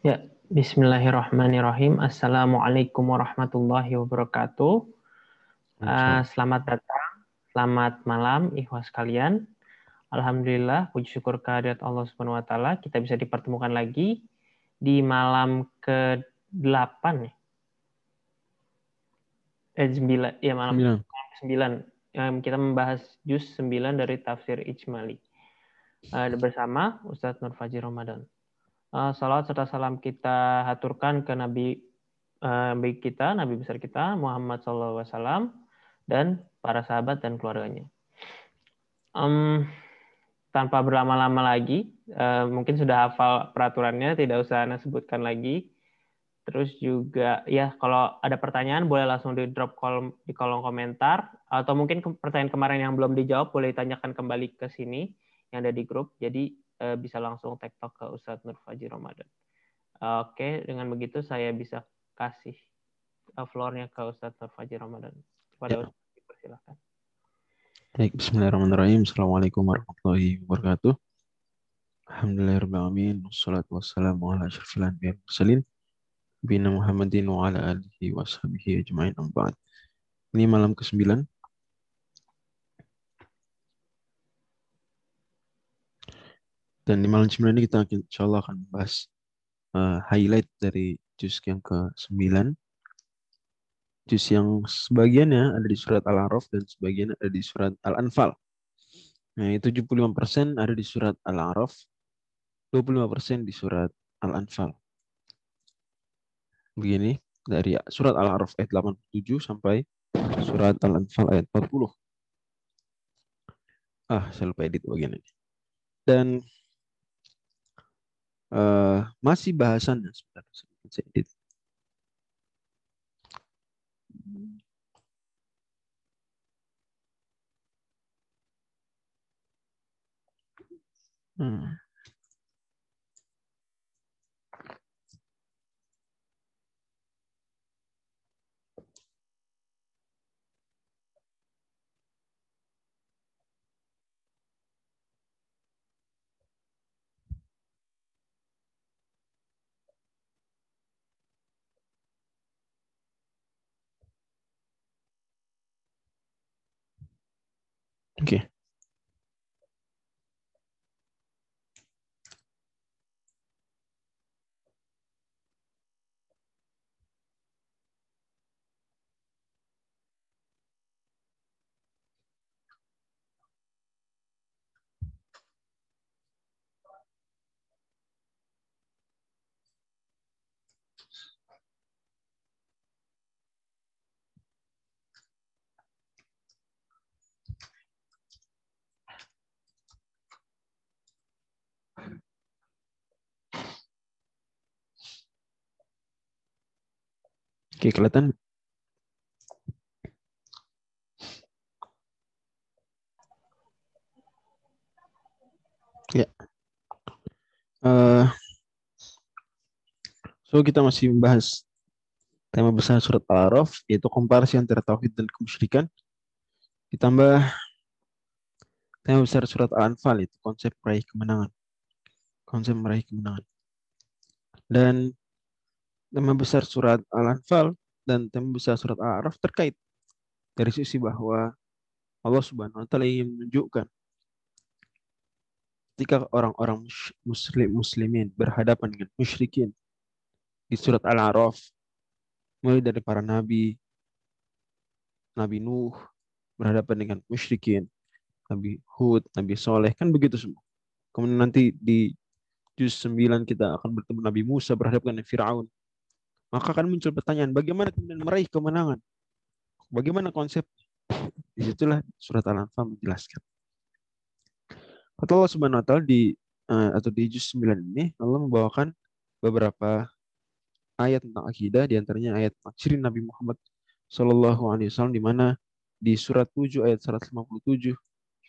Ya, Bismillahirrahmanirrahim. Assalamualaikum warahmatullahi wabarakatuh. Uh, selamat datang, selamat malam, ikhwas kalian. Alhamdulillah, puji syukur kehadirat Allah Subhanahu wa taala, kita bisa dipertemukan lagi di malam ke-8 ya. Eh 9, ya malam ke-9. Um, kita membahas juz 9 dari tafsir Ijmali. Uh, bersama Ustadz Nur Fajri Ramadan. Uh, salawat serta salam kita haturkan ke Nabi uh, kita, Nabi besar kita Muhammad SAW dan para sahabat dan keluarganya. Um, tanpa berlama-lama lagi, uh, mungkin sudah hafal peraturannya, tidak usah Anda sebutkan lagi. Terus juga ya kalau ada pertanyaan boleh langsung di drop kolom di kolom komentar atau mungkin pertanyaan kemarin yang belum dijawab boleh ditanyakan kembali ke sini yang ada di grup. Jadi uh, bisa langsung tiktok ke Ustadz Nur Faji Ramadan. Uh, Oke, okay, dengan begitu saya bisa kasih uh, floornya ke Ustadz Nur Faji Ramadan. Kepada ya. Ustadz, dipersilakan. Baik, Bismillahirrahmanirrahim. Assalamualaikum warahmatullahi wabarakatuh. Alhamdulillahirrahmanirrahim. Wassalatu wassalamu ala asyrafil anbiya mursalin. Bina Muhammadin wa ala alihi wa sahbihi ajma'in. Ini malam ke-9 Dan di malam sembilan ini kita insya Allah akan membahas uh, highlight dari juz yang ke-9. Juz yang sebagiannya ada di surat Al-A'raf dan sebagian ada di surat Al-Anfal. Nah, 75% ada di surat Al-A'raf, 25% di surat Al-Anfal. Begini, dari surat Al-A'raf ayat 87 sampai surat Al-Anfal ayat 40. Ah, saya lupa edit bagian ini. Dan uh, masih bahasannya sebentar saya edit. Hmm. Okay. Oke, kelihatan? Ya. Uh, so kita masih membahas tema besar surat Al-Araf yaitu komparasi antara tauhid dan kemusyrikan. Ditambah tema besar surat Al-Anfal itu konsep meraih kemenangan. Konsep meraih kemenangan. Dan tema besar surat Al-Anfal dan tema besar surat Al-A'raf terkait dari sisi bahwa Allah Subhanahu wa taala ingin menunjukkan ketika orang-orang muslim muslimin berhadapan dengan musyrikin di surat Al-A'raf mulai dari para nabi Nabi Nuh berhadapan dengan musyrikin Nabi Hud, Nabi Soleh kan begitu semua. Kemudian nanti di juz 9 kita akan bertemu Nabi Musa berhadapan dengan Firaun maka akan muncul pertanyaan, bagaimana kemudian meraih kemenangan? Bagaimana konsep? Di situlah surat Al-Anfal menjelaskan. Kata Allah Subhanahu wa taala di uh, atau di juz 9 ini Allah membawakan beberapa ayat tentang akidah di antaranya ayat ciri Nabi Muhammad Shallallahu alaihi wasallam di mana di surat 7 ayat 157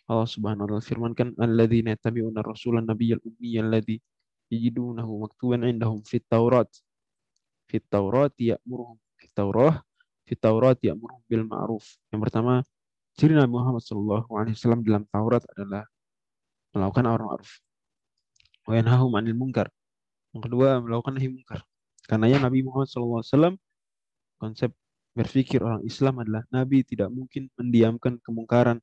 Allah Subhanahu wa taala firmankan alladzina yattabi'una rasulan nabiyyal ummiyal ladzi yajidunahu maktuban indahum fit Taurat fit Taurat ya'muruhum fit Taurah fit Taurat ya'muruhum bil ma'ruf. Yang pertama, ciri Nabi Muhammad sallallahu alaihi wasallam dalam Taurat adalah melakukan amar ma'ruf. Wa 'anil munkar Yang kedua, melakukan nahi mungkar. Karena Nabi Muhammad SAW konsep berpikir orang Islam adalah Nabi tidak mungkin mendiamkan kemungkaran.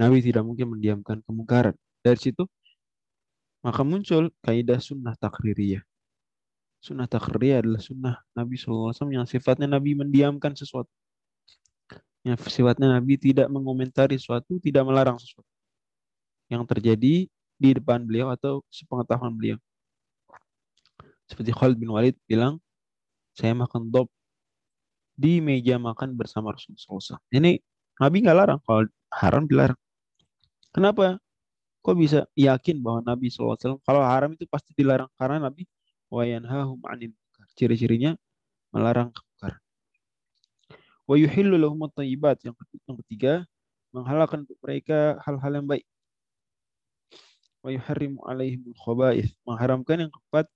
Nabi tidak mungkin mendiamkan kemungkaran. Dari situ maka muncul kaidah sunnah takririyah. Sunnah takririyah adalah sunnah Nabi SAW yang sifatnya Nabi mendiamkan sesuatu. Yang sifatnya Nabi tidak mengomentari sesuatu, tidak melarang sesuatu. Yang terjadi di depan beliau atau sepengetahuan beliau. Seperti Khalid bin Walid bilang, saya makan dop di meja makan bersama Rasulullah SAW. Ini Nabi nggak larang, kalau haram dilarang. Kenapa? Kok bisa yakin bahwa Nabi SAW kalau haram itu pasti dilarang karena Nabi wayanhahum anil Ciri-cirinya melarang kemungkaran. Wa yuhillu lahum at Yang ketiga, menghalalkan untuk mereka hal-hal yang baik. Wa yuharrimu alaihimul khaba'ith. Mengharamkan yang keempat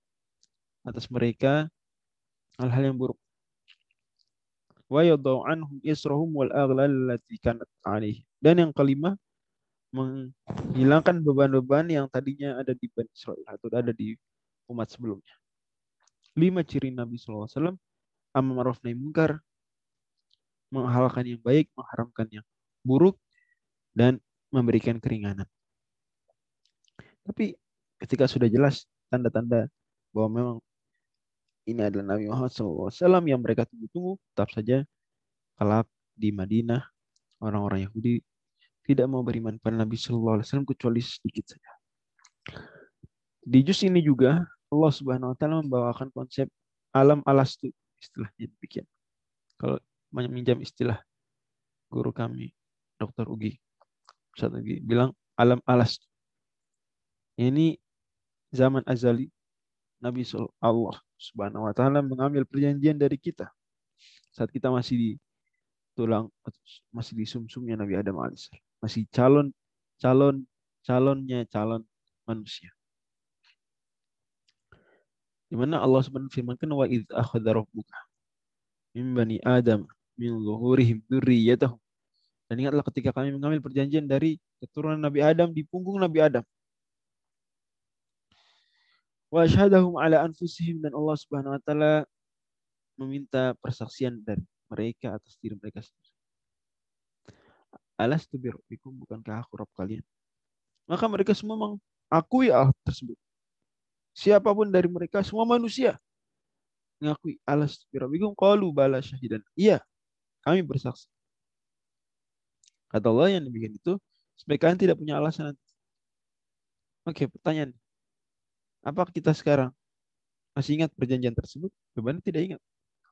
atas mereka hal-hal yang buruk. Wa yadau anhum israhum wal aghlal allati kanat alaih. Dan yang kelima menghilangkan beban-beban yang tadinya ada di Bani Israel atau ada di umat sebelumnya. Lima ciri Nabi SAW, amma ma'ruf nahi mungkar, menghalalkan yang baik, mengharamkan yang buruk, dan memberikan keringanan. Tapi ketika sudah jelas tanda-tanda bahwa memang ini adalah Nabi Muhammad SAW yang mereka tunggu-tunggu, tetap saja kelak di Madinah orang-orang Yahudi tidak mau beriman pada Nabi Shallallahu Alaihi Wasallam kecuali sedikit saja. Di juz ini juga Allah Subhanahu Wa Taala membawakan konsep alam alastu istilahnya demikian. Kalau meminjam istilah guru kami Dr. Ugi Ustaz Ugi bilang alam alastu. Ini zaman azali Nabi Allah Subhanahu wa taala mengambil perjanjian dari kita saat kita masih di tulang masih di sumsumnya Nabi Adam alaihissalam, masih calon calon calonnya calon manusia. Di mana Allah Subhanahu firmankan wa id akhadha rabbuka min bani Adam min zuhurihim dzurriyyatahum. Dan ingatlah ketika kami mengambil perjanjian dari keturunan Nabi Adam di punggung Nabi Adam wa asyhadahum ala anfusihim dan Allah Subhanahu wa taala meminta persaksian dari mereka atas diri mereka sendiri. Alas tu bukankah aku Rabb kalian? Maka mereka semua mengakui Allah tersebut. Siapa pun dari mereka semua manusia mengakui alas birabbikum qalu bala syahidan. Iya, kami bersaksi. Kata Allah yang demikian itu, supaya kalian tidak punya alasan. Oke, pertanyaan. Apa kita sekarang masih ingat perjanjian tersebut? Jawabannya tidak ingat.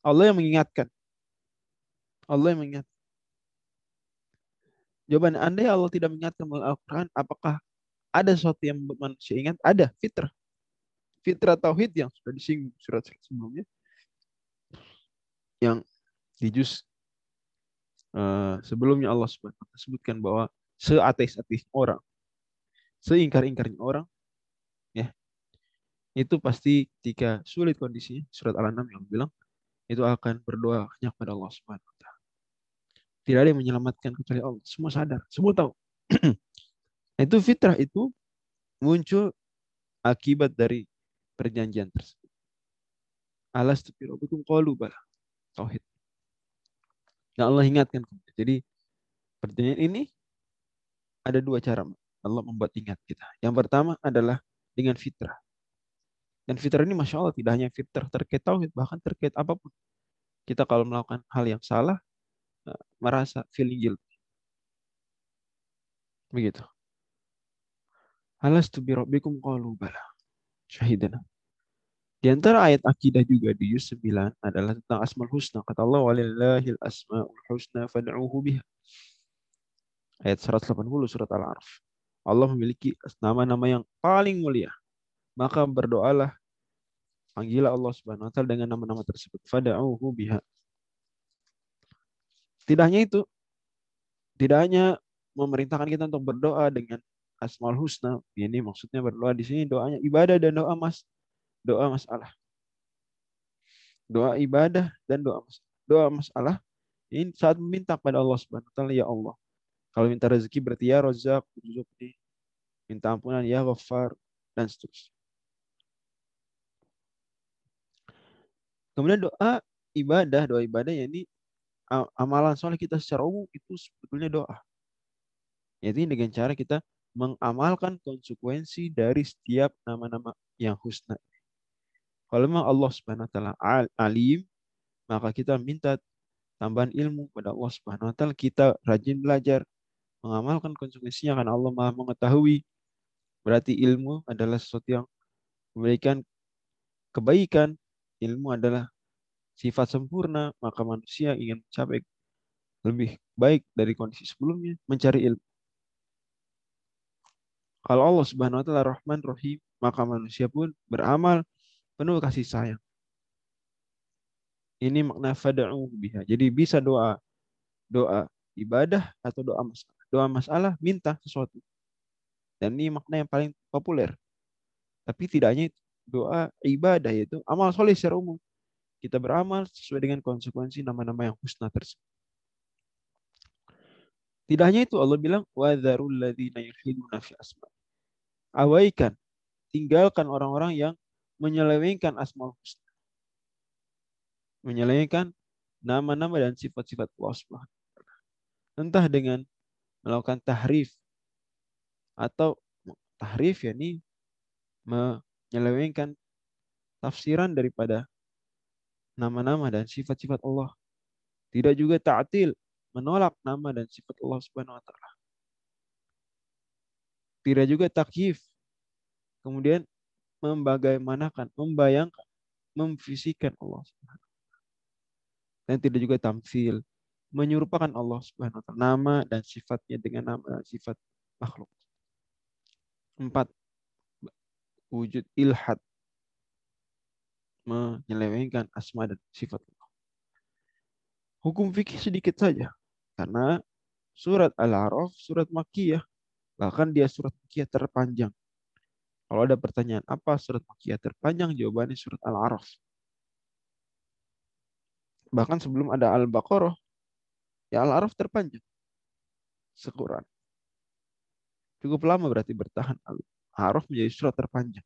Allah yang mengingatkan. Allah yang mengingat. Jawaban Anda Allah tidak mengingatkan melalui Al-Quran, apakah ada sesuatu yang membuat manusia ingat? Ada, fitrah. Fitrah Tauhid yang sudah disinggung surat-surat sebelumnya. Yang di juz uh, sebelumnya Allah SWT sebutkan bahwa seateis-ateis orang, seingkar-ingkarnya orang, ya itu pasti ketika sulit kondisinya surat Al-An'am yang bilang itu akan berdoa hanya kepada Allah Subhanahu. Tidak ada yang menyelamatkan kecuali Allah. Semua sadar, semua tahu. itu fitrah itu muncul akibat dari perjanjian tersebut. Alas rabbikum qalu bala. Tauhid. Yang Allah ingatkan. Jadi perjanjian ini ada dua cara Allah membuat ingat kita. Yang pertama adalah dengan fitrah. Dan fitrah ini Masya Allah tidak hanya fitrah terkait tauhid, bahkan terkait apa pun. Kita kalau melakukan hal yang salah, eh, merasa feeling guilty. Begitu. Alas tu birabbikum qalu bala. Syahidana. Di antara ayat akidah juga di Yus 9 adalah tentang Asmaul Husna. Kata Allah, walillahil asma'ul husna fad'uhu biha. Ayat 180 surat Al-Araf. Allah memiliki nama-nama yang paling mulia maka berdoalah panggillah Allah Subhanahu wa taala dengan nama-nama tersebut. Fada'uhu biha. Tidak hanya itu, tidak hanya memerintahkan kita untuk berdoa dengan Asmaul Husna. Ini maksudnya berdoa di sini doanya ibadah dan doa mas doa masalah. Doa ibadah dan doa masalah. Doa masalah ini saat meminta kepada Allah Subhanahu wa taala ya Allah. Kalau minta rezeki berarti ya Razak, minta ampunan ya Ghaffar dan seterusnya. Kemudian doa ibadah, doa ibadah ya ini amalan soleh kita secara umum itu sebetulnya doa. Yaitu dengan cara kita mengamalkan konsekuensi dari setiap nama-nama yang husna. Kalau memang Allah Subhanahu wa taala alim, maka kita minta tambahan ilmu pada Allah Subhanahu wa taala, kita rajin belajar, mengamalkan konsekuensinya karena Allah Maha mengetahui. Berarti ilmu adalah sesuatu yang memberikan kebaikan. Ilmu adalah sifat sempurna, maka manusia ingin mencapai lebih baik dari kondisi sebelumnya, mencari ilmu. Kalau Allah Subhanahu wa taala Rahman Rahim, maka manusia pun beramal penuh kasih sayang. Ini makna fad'u biha. Jadi bisa doa doa ibadah atau doa masalah. Doa masalah minta sesuatu. Dan ini makna yang paling populer. Tapi tidak hanya itu. Doa ibadah yaitu amal soleh secara umum. Kita beramal sesuai dengan konsekuensi nama-nama yang husna tersebut. Tidak hanya itu Allah bilang wadharul ladzina yulhiduna fi asma. Awaikan, tinggalkan orang-orang yang menyelewengkan asmaul husna. Menyelewengkan nama-nama dan sifat-sifat Allah Subhanahu Entah dengan melakukan tahrif atau tahrif yakni menyelewengkan tafsiran daripada nama-nama dan sifat-sifat Allah. Tidak juga ta'til, menolak nama dan sifat Allah Subhanahu wa taala. Tidak juga takyif. Kemudian membagaimanakan, membayangkan, memfisikan Allah Subhanahu Dan tidak juga tamfil, menyerupakan Allah Subhanahu wa taala nama dan sifatnya dengan nama dan sifat makhluk. Empat, wujud ilhad menyelewengkan asma dan sifat Allah. Hukum fikih sedikit saja karena surat Al-A'raf surat Makkiyah bahkan dia surat Makkiyah terpanjang. Kalau ada pertanyaan apa surat Makkiyah terpanjang jawabannya surat Al-A'raf. Bahkan sebelum ada Al-Baqarah ya Al-A'raf terpanjang. Sekuran. Cukup lama berarti bertahan Al-A'raf menjadi surat terpanjang.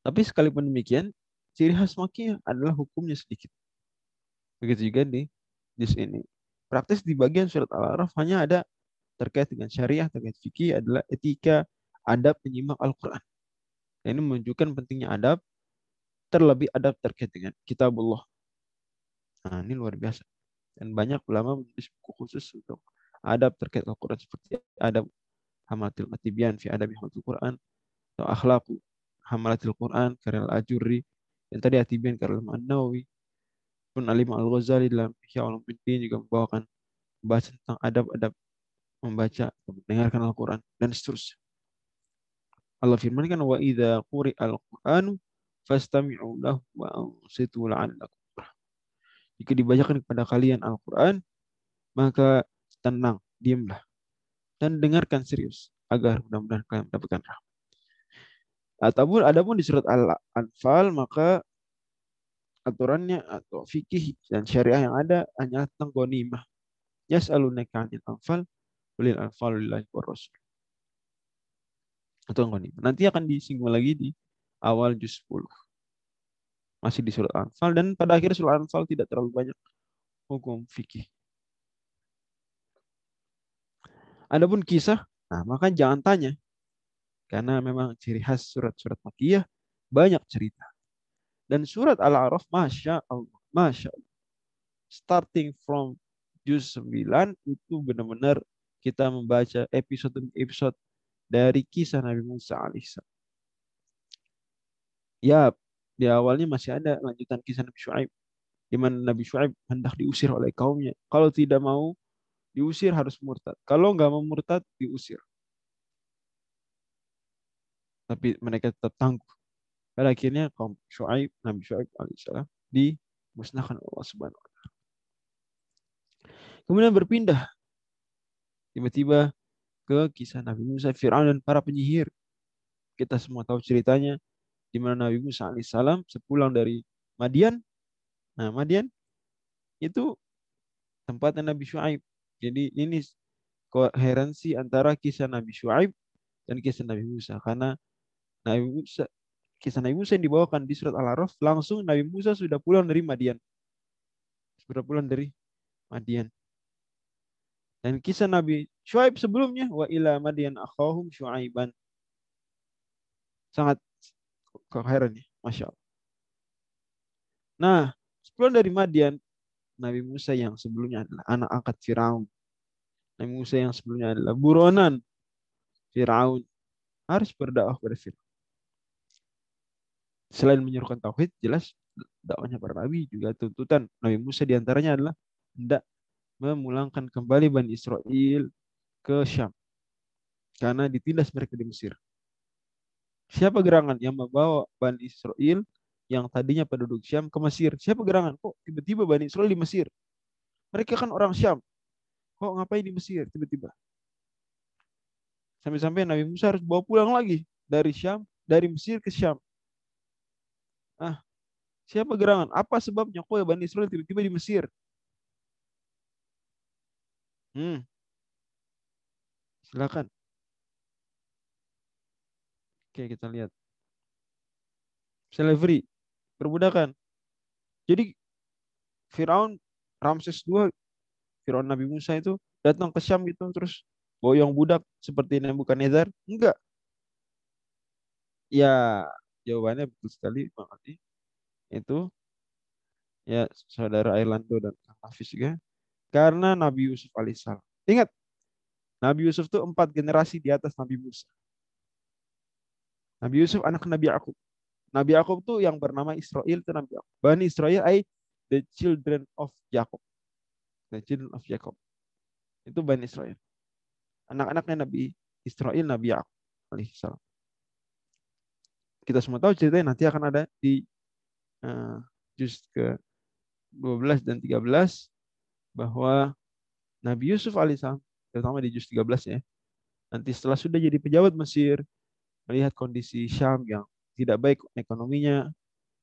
Tapi sekalipun demikian, ciri khas makiyah adalah hukumnya sedikit. Begitu juga di juz ini. Praktis di bagian surat Al-Araf hanya ada terkait dengan syariah, terkait fikih adalah etika, adab penyimak Al-Quran. Ini menunjukkan pentingnya adab, terlebih adab terkait dengan kitabullah. Nah, ini luar biasa. Dan banyak ulama menulis buku khusus untuk adab terkait Al-Quran seperti adab Hamatil Matibian fi adabi Hamatil Quran atau akhlaqu Hamalatil Quran karya Al-Ajurri yang tadi Atibian karya Al-Nawawi pun Alim Al-Ghazali dalam Ihya Ulumuddin juga membawakan bahas tentang adab-adab membaca mendengarkan Al-Quran dan seterusnya. Allah firmankan wa idza quri al-Qur'anu fastami'u lahu wa ansitu la'allakum Jika dibacakan kepada kalian Al-Quran, maka tenang, diamlah. Dan dengarkan serius, agar mudah-mudahan kalian mendapatkan rahmat. Ataupun adapun di surat Al-Anfal maka aturannya atau fikih dan syariah yang ada hanya tentang ghanimah. Yas'alunaka 'anil anfal walil anfal lillahi wa rasul. Atau. Nanti akan disinggung lagi di awal juz 10. Masih di surat Al-Anfal dan pada akhir surat Al-Anfal tidak terlalu banyak hukum fikih. Adapun kisah, nah maka jangan tanya karena memang ciri khas surat-surat Makiyah banyak cerita. Dan surat Al-A'raf, Masya Allah. Masya Allah. Starting from juz 9 itu benar-benar kita membaca episode-episode dari kisah Nabi Musa alaihissalam. Ya, di awalnya masih ada lanjutan kisah Nabi Shu'aib. Di mana Nabi Shu'aib hendak diusir oleh kaumnya. Kalau tidak mau diusir harus murtad. Kalau nggak mau murtad, diusir tapi mereka tetap tangguh. Pada akhirnya kaum Shu'aib, Nabi Shu'aib alaihissalam dimusnahkan Allah Subhanahu wa taala. Kemudian berpindah tiba-tiba ke kisah Nabi Musa, Fir'aun dan para penyihir. Kita semua tahu ceritanya di mana Nabi Musa alaihissalam sepulang dari Madian. Nah, Madian itu tempatnya Nabi Shu'aib. Jadi ini koherensi antara kisah Nabi Shu'aib dan kisah Nabi Musa karena Nabi Musa kisah Nabi Musa yang dibawakan di surat Al-Araf, langsung Nabi Musa sudah pulang dari Madian. Sudah pulang dari Madian. Dan kisah Nabi Shu'aib sebelumnya, wa ila Madian akhahum Shu'aiban. Sangat kehairan ya, Masya Allah. Nah, sebelum dari Madian, Nabi Musa yang sebelumnya adalah anak angkat Firaun. Nabi Musa yang sebelumnya adalah buronan Firaun harus berdakwah kepada Firaun. Selain menyerukan tauhid, jelas dakwahnya para nabi juga tuntutan Nabi Musa di antaranya adalah hendak memulangkan kembali Bani Israel ke Syam karena ditindas mereka di Mesir. Siapa gerangan yang membawa Bani Israel yang tadinya penduduk Syam ke Mesir. Siapa gerangan? Kok tiba-tiba Bani Israel di Mesir? Mereka kan orang Syam. Kok ngapain di Mesir tiba-tiba? Sampai-sampai Nabi Musa harus bawa pulang lagi dari Syam, dari Mesir ke Syam. Ah, siapa gerangan? Apa sebabnya kok Bani Israel tiba-tiba di Mesir? Hmm. Silakan. Oke, kita lihat. Slavery perbudakan. Jadi Firaun Ramses II, Firaun Nabi Musa itu datang ke Syam gitu terus boyong budak seperti Nebukadnezar? Enggak. Ya, jawabannya betul sekali Bang. Itu ya saudara Airlando dan Hafiz juga karena Nabi Yusuf alaihissalam. Ingat, Nabi Yusuf itu empat generasi di atas Nabi Musa. Nabi Yusuf anak Nabi Yakub. Nabi Yakub tuh yang bernama Israel itu Nabi Yakub. Bani Israel ay the children of Jacob. The children of Jacob. Itu Bani Israel. Anak-anaknya Nabi Israel Nabi Yakub alaihissalam. Kita semua tahu ceritanya nanti akan ada di uh, juz ke 12 dan 13 bahwa Nabi Yusuf alaihissalam terutama di juz 13 ya. Nanti setelah sudah jadi pejabat Mesir, melihat kondisi Syam yang tidak baik ekonominya,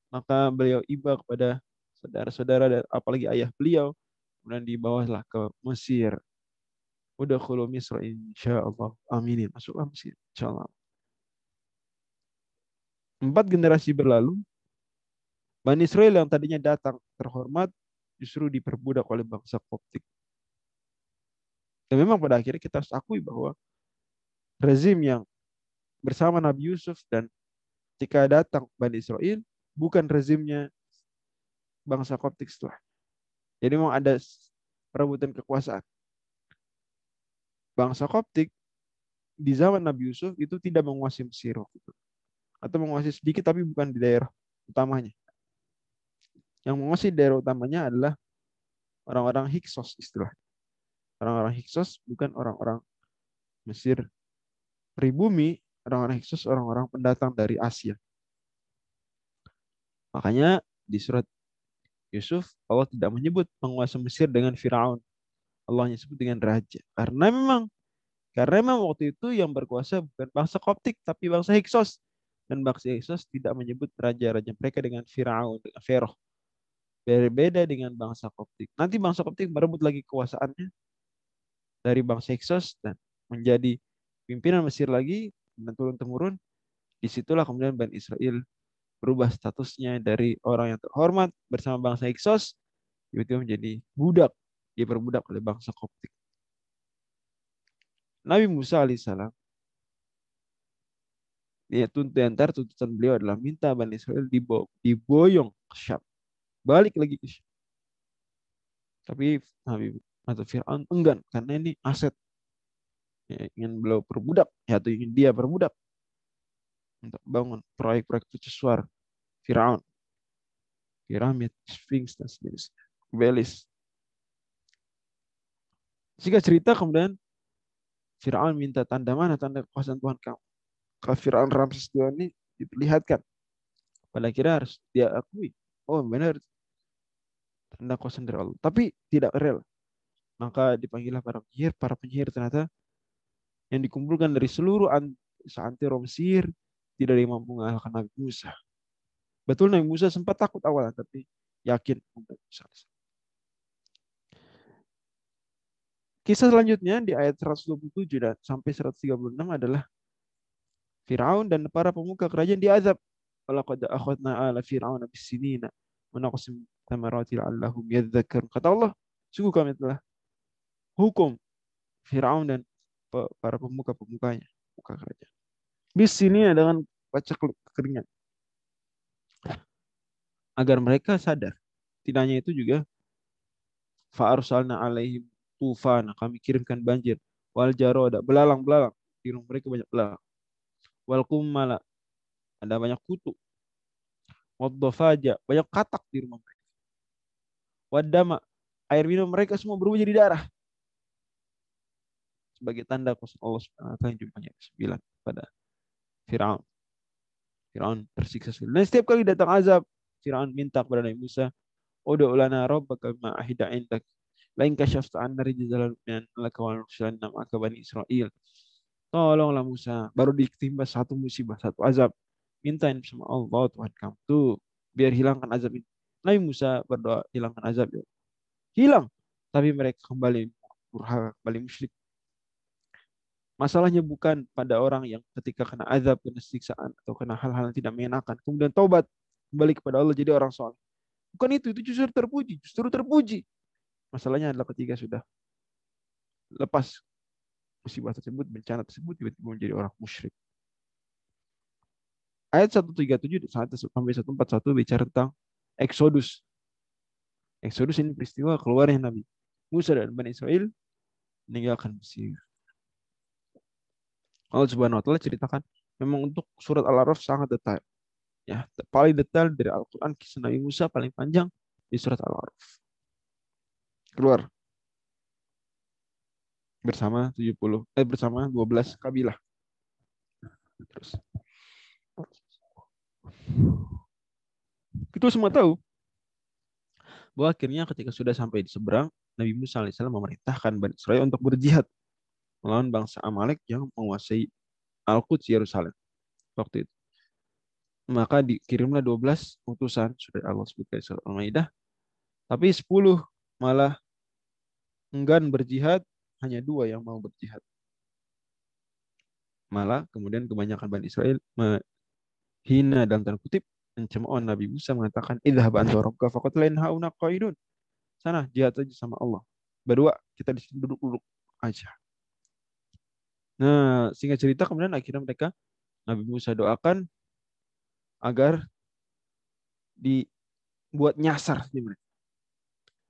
maka beliau iba kepada saudara-saudara dan apalagi ayah beliau, kemudian dibawalah ke Mesir. Udah khulu Misra insyaallah. Aminin. Masuklah Mesir insyaallah. Empat generasi berlalu, Bani Israel yang tadinya datang terhormat justru diperbudak oleh bangsa Koptik. Dan memang pada akhirnya kita harus akui bahwa rezim yang bersama Nabi Yusuf dan jika datang Bani Israel, bukan rezimnya bangsa Koptik setelah. Jadi memang ada perebutan kekuasaan. Bangsa Koptik di zaman Nabi Yusuf itu tidak menguasai Mesir. Atau menguasai sedikit tapi bukan di daerah utamanya. Yang menguasai daerah utamanya adalah orang-orang Hiksos istilah. Orang-orang Hiksos bukan orang-orang Mesir pribumi orang-orang Hiksus orang-orang pendatang dari Asia. Makanya di surat Yusuf Allah tidak menyebut penguasa Mesir dengan Firaun. Allah menyebut dengan raja. Karena memang karena memang waktu itu yang berkuasa bukan bangsa Koptik tapi bangsa Hiksos dan bangsa Hiksos tidak menyebut raja-raja mereka dengan Firaun dengan Feroh. Berbeda dengan bangsa Koptik. Nanti bangsa Koptik merebut lagi kekuasaannya dari bangsa Hiksos dan menjadi pimpinan Mesir lagi dan turun temurun, di situlah kemudian Bani Israel berubah statusnya dari orang yang terhormat bersama bangsa Hiksos, tiba-tiba menjadi budak, dia berbudak oleh bangsa Koptik. Nabi Musa alaihissalam, ya tuntutan tuntutan beliau adalah minta Bani Israel diboyong ke Syam, balik lagi ke Syam. Tapi Nabi atau Fir'aun enggan karena ini aset. Ya, ingin beliau perbudak. Ya atau ingin dia perbudak. Untuk bangun proyek-proyek mercusuar Firaun. Piramid Sphinx dan sejenisnya Belis. Jika cerita kemudian Firaun minta tanda mana? Tanda kekuasaan Tuhan kamu. Kalau Firaun Ramses II ini diperlihatkan. Pada kira harus dia akui. Oh benar tanda kuasa dari Allah tapi tidak real. Maka dipanggillah para penyihir. Para penyihir ternyata yang dikumpulkan dari seluruh antero Mesir tidak ada yang mampu mengalahkan Nabi Musa. Betul Nabi Musa sempat takut awalnya, tapi yakin Kisah selanjutnya di ayat 127 dan sampai 136 adalah Firaun dan para pemuka kerajaan diazab. Walaqad akhadna ala fir'auna bisinina wa naqsim tamarati la'allahum yadhakkarun. Kata Allah, sungguh kami telah hukum Fir'aun dan para pemuka-pemukanya, muka kerajaan. Bis sini dengan baca kekeringan. Agar mereka sadar. Tidak hanya itu juga fa'arsalna alaihim tufana. Kami kirimkan banjir. Wal jaroda. Belalang-belalang. Di rumah mereka banyak belalang. Wal kummala. Ada banyak kutu. Waddafaja. Banyak katak di rumah mereka. Wadama. Air minum mereka semua berubah jadi darah. Sebagai tanda kuasa Allah SWT yang jumlahnya pada Fir'aun. Fir'aun tersiksa. Dan setiap kali datang azab, Fir'aun minta kepada Nabi Musa, Udu ulana rabbaka ma ahida indak. Lain kasyafta anna rijzal min laka wa nursilanna bani Israel. Tolonglah Musa. Baru ditimpa satu musibah, satu azab. Mintain sama Allah Tuhan kamu. Tuh, biar hilangkan azab ini. Nabi Musa berdoa hilangkan azab. Ya. Hilang. Tapi mereka kembali burha, kembali musyrik. Masalahnya bukan pada orang yang ketika kena azab, kena siksaan, atau kena hal-hal yang tidak mengenakan. Kemudian taubat, kembali kepada Allah jadi orang soleh. Bukan itu, itu justru terpuji, justru terpuji. Masalahnya adalah ketika sudah lepas musibah tersebut, bencana tersebut, tiba-tiba menjadi orang musyrik. Ayat 137 sampai 141 bicara tentang Exodus. Exodus ini peristiwa keluarnya Nabi Musa dan Bani Israel meninggalkan Mesir. Allah Subhanahu wa taala ceritakan memang untuk surat Al-Araf sangat detail. Ya paling detail dari Al-Quran kisah Nabi Musa paling panjang di surat Al-Araf. Keluar. Bersama 70 eh bersama 12 kabilah. Terus kita semua tahu. Bahwa akhirnya ketika sudah sampai di seberang Nabi Musa AS memerintahkan Bani Israel untuk berjihad melawan bangsa Amalek yang menguasai Al-Quds Yerusalem waktu itu. Maka dikirimlah 12 utusan sudah Allah sebutkan surat Al-Maidah. Tapi 10 malah enggan berjihad hanya dua yang mau berjihad. Malah kemudian kebanyakan Bani Israel menghina dalam tanda kutip mencemooh Nabi Musa mengatakan idhab anta rabbuka faqad lain hauna qaidun sana jihad aja sama Allah berdua kita di sini duduk-duduk aja nah singkat cerita kemudian akhirnya mereka Nabi Musa doakan agar dibuat nyasar di mereka.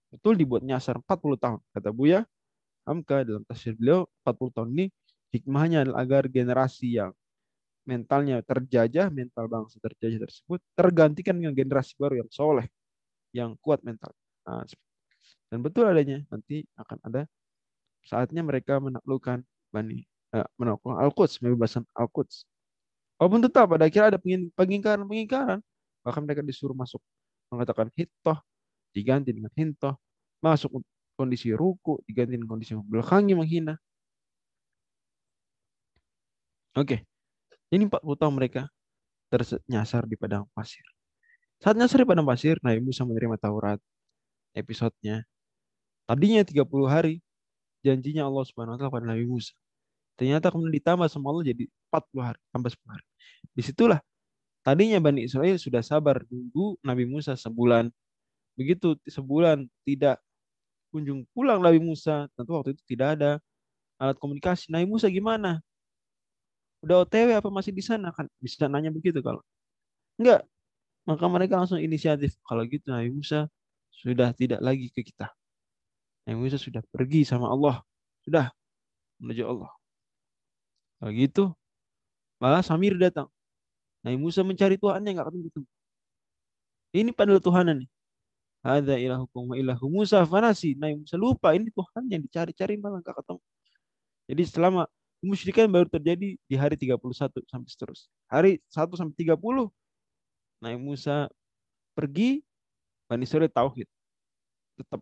Betul dibuat nyasar 40 tahun. Kata Buya Hamka dalam tafsir beliau 40 tahun ini hikmahnya adalah agar generasi yang mentalnya terjajah, mental bangsa terjajah tersebut tergantikan dengan generasi baru yang soleh, yang kuat mental. Nah, dan betul adanya nanti akan ada saatnya mereka menaklukkan Bani eh, menaklukkan Al-Quds, membebaskan Al-Quds. Walaupun tetap pada akhirnya ada pengingkaran-pengingkaran. Bahkan mereka disuruh masuk mengatakan hitoh, diganti dengan hintoh. Masuk kondisi ruku, diganti dengan kondisi belakangi menghina. Oke. Ini 40 tahun mereka ternyasar di padang pasir. Saat nyasar di padang pasir, Nabi Musa menerima Taurat episodenya. Tadinya 30 hari janjinya Allah Subhanahu wa taala pada Nabi Musa. Ternyata kemudian ditambah sama Allah jadi 40 hari, tambah 10 hari. Di situlah tadinya Bani Israel sudah sabar nunggu Nabi Musa sebulan. Begitu sebulan tidak kunjung pulang Nabi Musa, tentu waktu itu tidak ada alat komunikasi. Nabi Musa gimana? Udah OTW apa masih di sana kan? Bisa nanya begitu kalau. Enggak. Maka mereka langsung inisiatif. Kalau gitu Nabi Musa sudah tidak lagi ke kita. Nabi Musa sudah pergi sama Allah. Sudah menuju Allah. Kalau gitu, malah Samir datang. Nabi Musa mencari Tuhannya nggak ketemu-ketemu. Ini padahal Tuhan nih. Ada ilahukum wa ilahu Musa fanasi. Nabi Musa lupa ini Tuhan yang dicari-cari malah nggak ketemu. Jadi selama kemusyrikan baru terjadi di hari 31 sampai seterusnya. Hari 1 sampai 30 Nabi Musa pergi Bani Israel tauhid. Tetap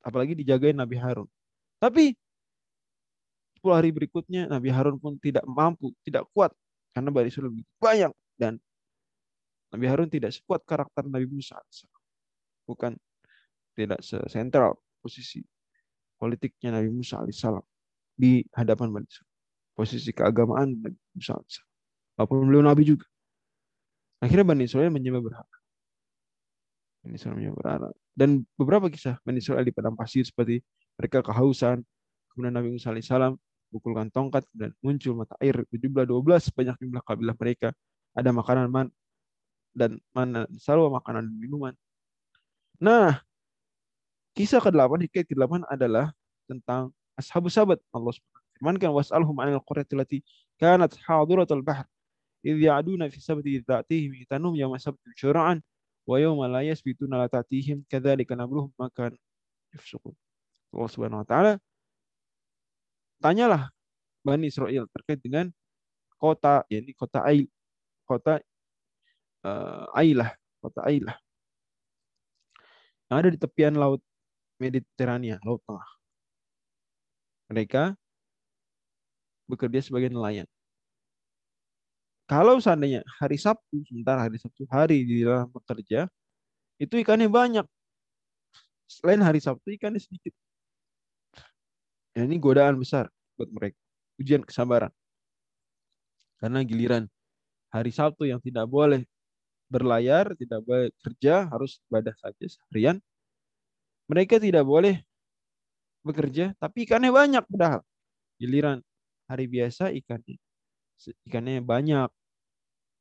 apalagi dijagain Nabi Harun. Tapi 10 hari berikutnya Nabi Harun pun tidak mampu, tidak kuat karena Bani Israel lebih banyak dan Nabi Harun tidak sekuat karakter Nabi Musa. Bukan tidak sentral posisi politiknya Nabi Musa alaihissalam di hadapan Israel. Posisi keagamaan Musa alaihissalam. Walaupun beliau Nabi juga. Akhirnya Bani Israel menyembah berhala. Bani Israel menyembah berhala. Dan beberapa kisah Bani Israel di padang pasir seperti mereka kehausan, kemudian Nabi Musa alaihissalam pukulkan tongkat dan muncul mata air jumlah 12 sebanyak jumlah kabilah mereka ada makanan man dan mana selalu makanan dan minuman. Nah, kisah ke-8 hikayat ke-8 adalah tentang ashabu sabat Allah firmankan was'alhum 'anil qaryati allati kanat hadiratul bahr idh ya'duna fi sabti ta'tihim hitanum yawma sabti syura'an wa yawma la yasbituna la ta'tihim kadzalika nabluhum makan yufsukun. Allah Subhanahu wa taala tanyalah Bani Israel terkait dengan kota, yakni kota Ail, kota uh, Ailah, kota Ailah. Yang ada di tepian laut Mediterania, laut tengah. Mereka bekerja sebagai nelayan. Kalau seandainya hari Sabtu, sementara hari Sabtu hari di dalam bekerja, itu ikannya banyak. Selain hari Sabtu, ikannya sedikit. Ya, ini godaan besar buat mereka. Ujian kesabaran. Karena giliran hari Sabtu yang tidak boleh berlayar, tidak boleh kerja, harus ibadah saja seharian. Mereka tidak boleh bekerja, tapi ikannya banyak padahal. Giliran hari biasa ikannya ikannya banyak.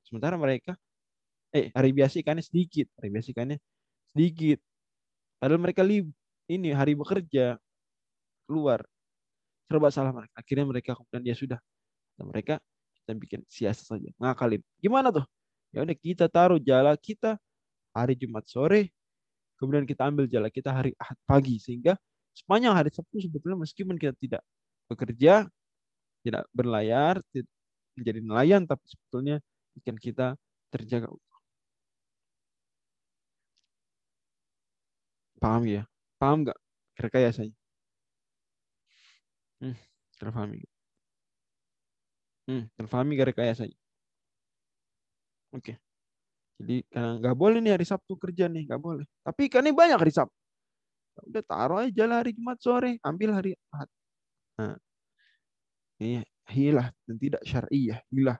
Sementara mereka eh hari biasa ikannya sedikit, hari biasa ikannya sedikit. Padahal mereka lib ini hari bekerja keluar serba salah mereka. Akhirnya mereka kemudian dia sudah dan mereka kita bikin siasat saja, ngakalin. Gimana tuh? Ya udah kita taruh jala kita hari Jumat sore, kemudian kita ambil jala kita hari Ahad pagi sehingga sepanjang hari Sabtu sebetulnya meskipun kita tidak bekerja, tidak berlayar, tidak menjadi nelayan, tapi sebetulnya ikan kita terjaga Paham ya? Paham nggak rekayasanya? Hmm, terpahami. Hmm, terpahami gak rekayasanya? Oke. Jadi karena nggak boleh nih hari Sabtu kerja nih, nggak boleh. Tapi ikannya banyak hari Sabtu. Udah taruh aja jalan hari Jumat sore, ambil hari Ahad. Nah, ini hilah dan tidak syariah, hilah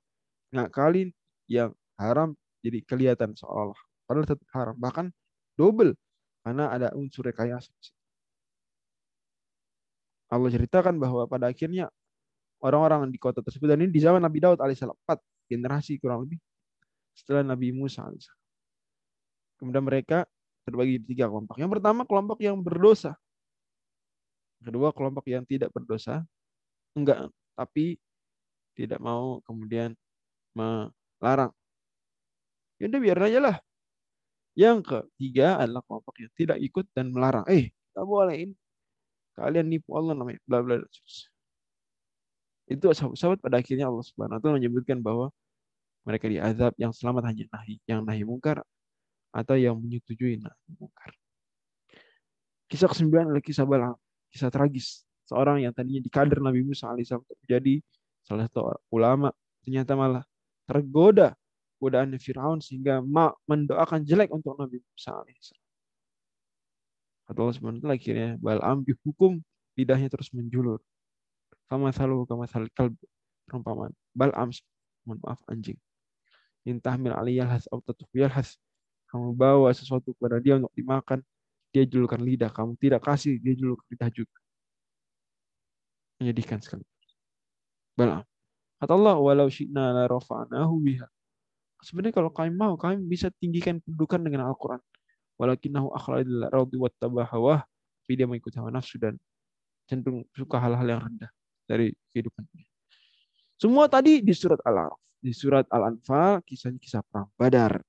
ngakalin yang haram jadi kelihatan seolah padahal tetap haram bahkan double karena ada unsur rekayasa Allah ceritakan bahwa pada akhirnya orang-orang di kota tersebut dan ini di zaman Nabi Daud alaihissalam empat generasi kurang lebih setelah Nabi Musa alaihissalam. Kemudian mereka terbagi tiga kelompok. Yang pertama kelompok yang berdosa. Kedua kelompok yang tidak berdosa. Enggak, tapi tidak mau kemudian melarang. Ya udah biar aja lah. Yang ketiga adalah kelompok yang tidak ikut dan melarang. Eh, tak boleh ini Kalian nipu Allah namanya. Bla bla. Itu sahabat-sahabat pada akhirnya Allah Subhanahu wa menyebutkan bahwa mereka diazab yang selamat hanya nahi, yang nahi mungkar atau yang menyetujui nahi mungkar. Kisah kesembilan adalah kisah Balaam, kisah tragis. Seorang yang tadinya dikader Nabi Musa alaihissalam menjadi salah satu ulama, ternyata malah tergoda godaan Fir'aun sehingga mak mendoakan jelek untuk Nabi Musa alaihissalam. Kata Allah SWT akhirnya Bal'am dihukum lidahnya terus menjulur. Kama salu kama sal kalb perumpamaan. Bal'am mohon maaf anjing. Intahmil aliyal has au has. Kamu bawa sesuatu kepada dia untuk dimakan, dia julurkan lidah. Kamu tidak kasih, dia julurkan lidah juga. Menyedihkan sekali. Bal'am. Kata Allah, walau syi'na la rafa'nahu biha. Sebenarnya kalau kami mau, kami bisa tinggikan kedudukan dengan Al-Quran walakinahu akhladil ardi wattaba hawah tapi dia mengikuti hawa nafsu dan cenderung suka hal-hal yang rendah dari kehidupan. Semua tadi di surat Al-Araf. Di surat Al-Anfal kisah-kisah perang Badar.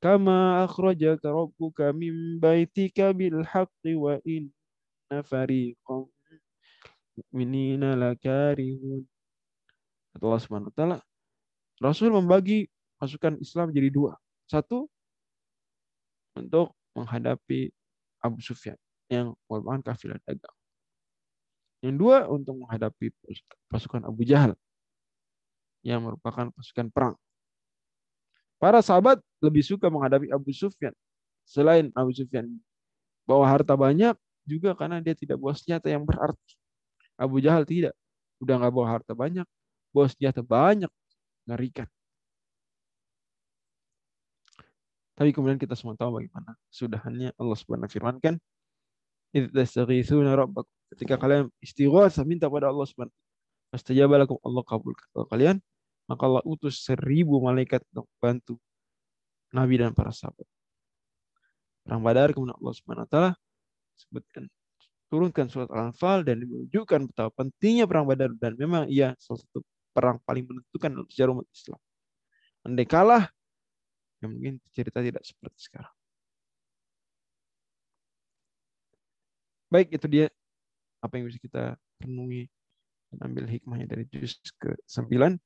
Kama akhrajaka rabbuka min baitika bil haqqi wa inna fariqam minina lakarihun. Allah Subhanahu wa taala, Rasul membagi pasukan Islam jadi dua. Satu untuk menghadapi Abu Sufyan yang merupakan kafilah dagang. Yang dua untuk menghadapi pasukan Abu Jahal yang merupakan pasukan perang. Para sahabat lebih suka menghadapi Abu Sufyan selain Abu Sufyan bawa harta banyak juga karena dia tidak bawa senjata yang berarti. Abu Jahal tidak, udah nggak bawa harta banyak, bawa senjata banyak, ngerikan. Tapi kemudian kita semua tahu bagaimana sudahannya Allah Subhanahu wa firmankan, rabbakum." Ketika kalian istighatsah minta pada Allah Subhanahu Fastajaba lakum Allah kabulkan kalian maka Allah utus seribu malaikat untuk bantu Nabi dan para sahabat. Perang Badar kemudian Allah Subhanahu wa taala sebutkan turunkan surat Al-Anfal dan menunjukkan betapa pentingnya perang Badar dan memang ia salah satu perang paling menentukan untuk sejarah umat Islam. Andai kalah, ya mungkin cerita tidak seperti sekarang. Baik, itu dia apa yang bisa kita renungi dan ambil hikmahnya dari juz ke-9.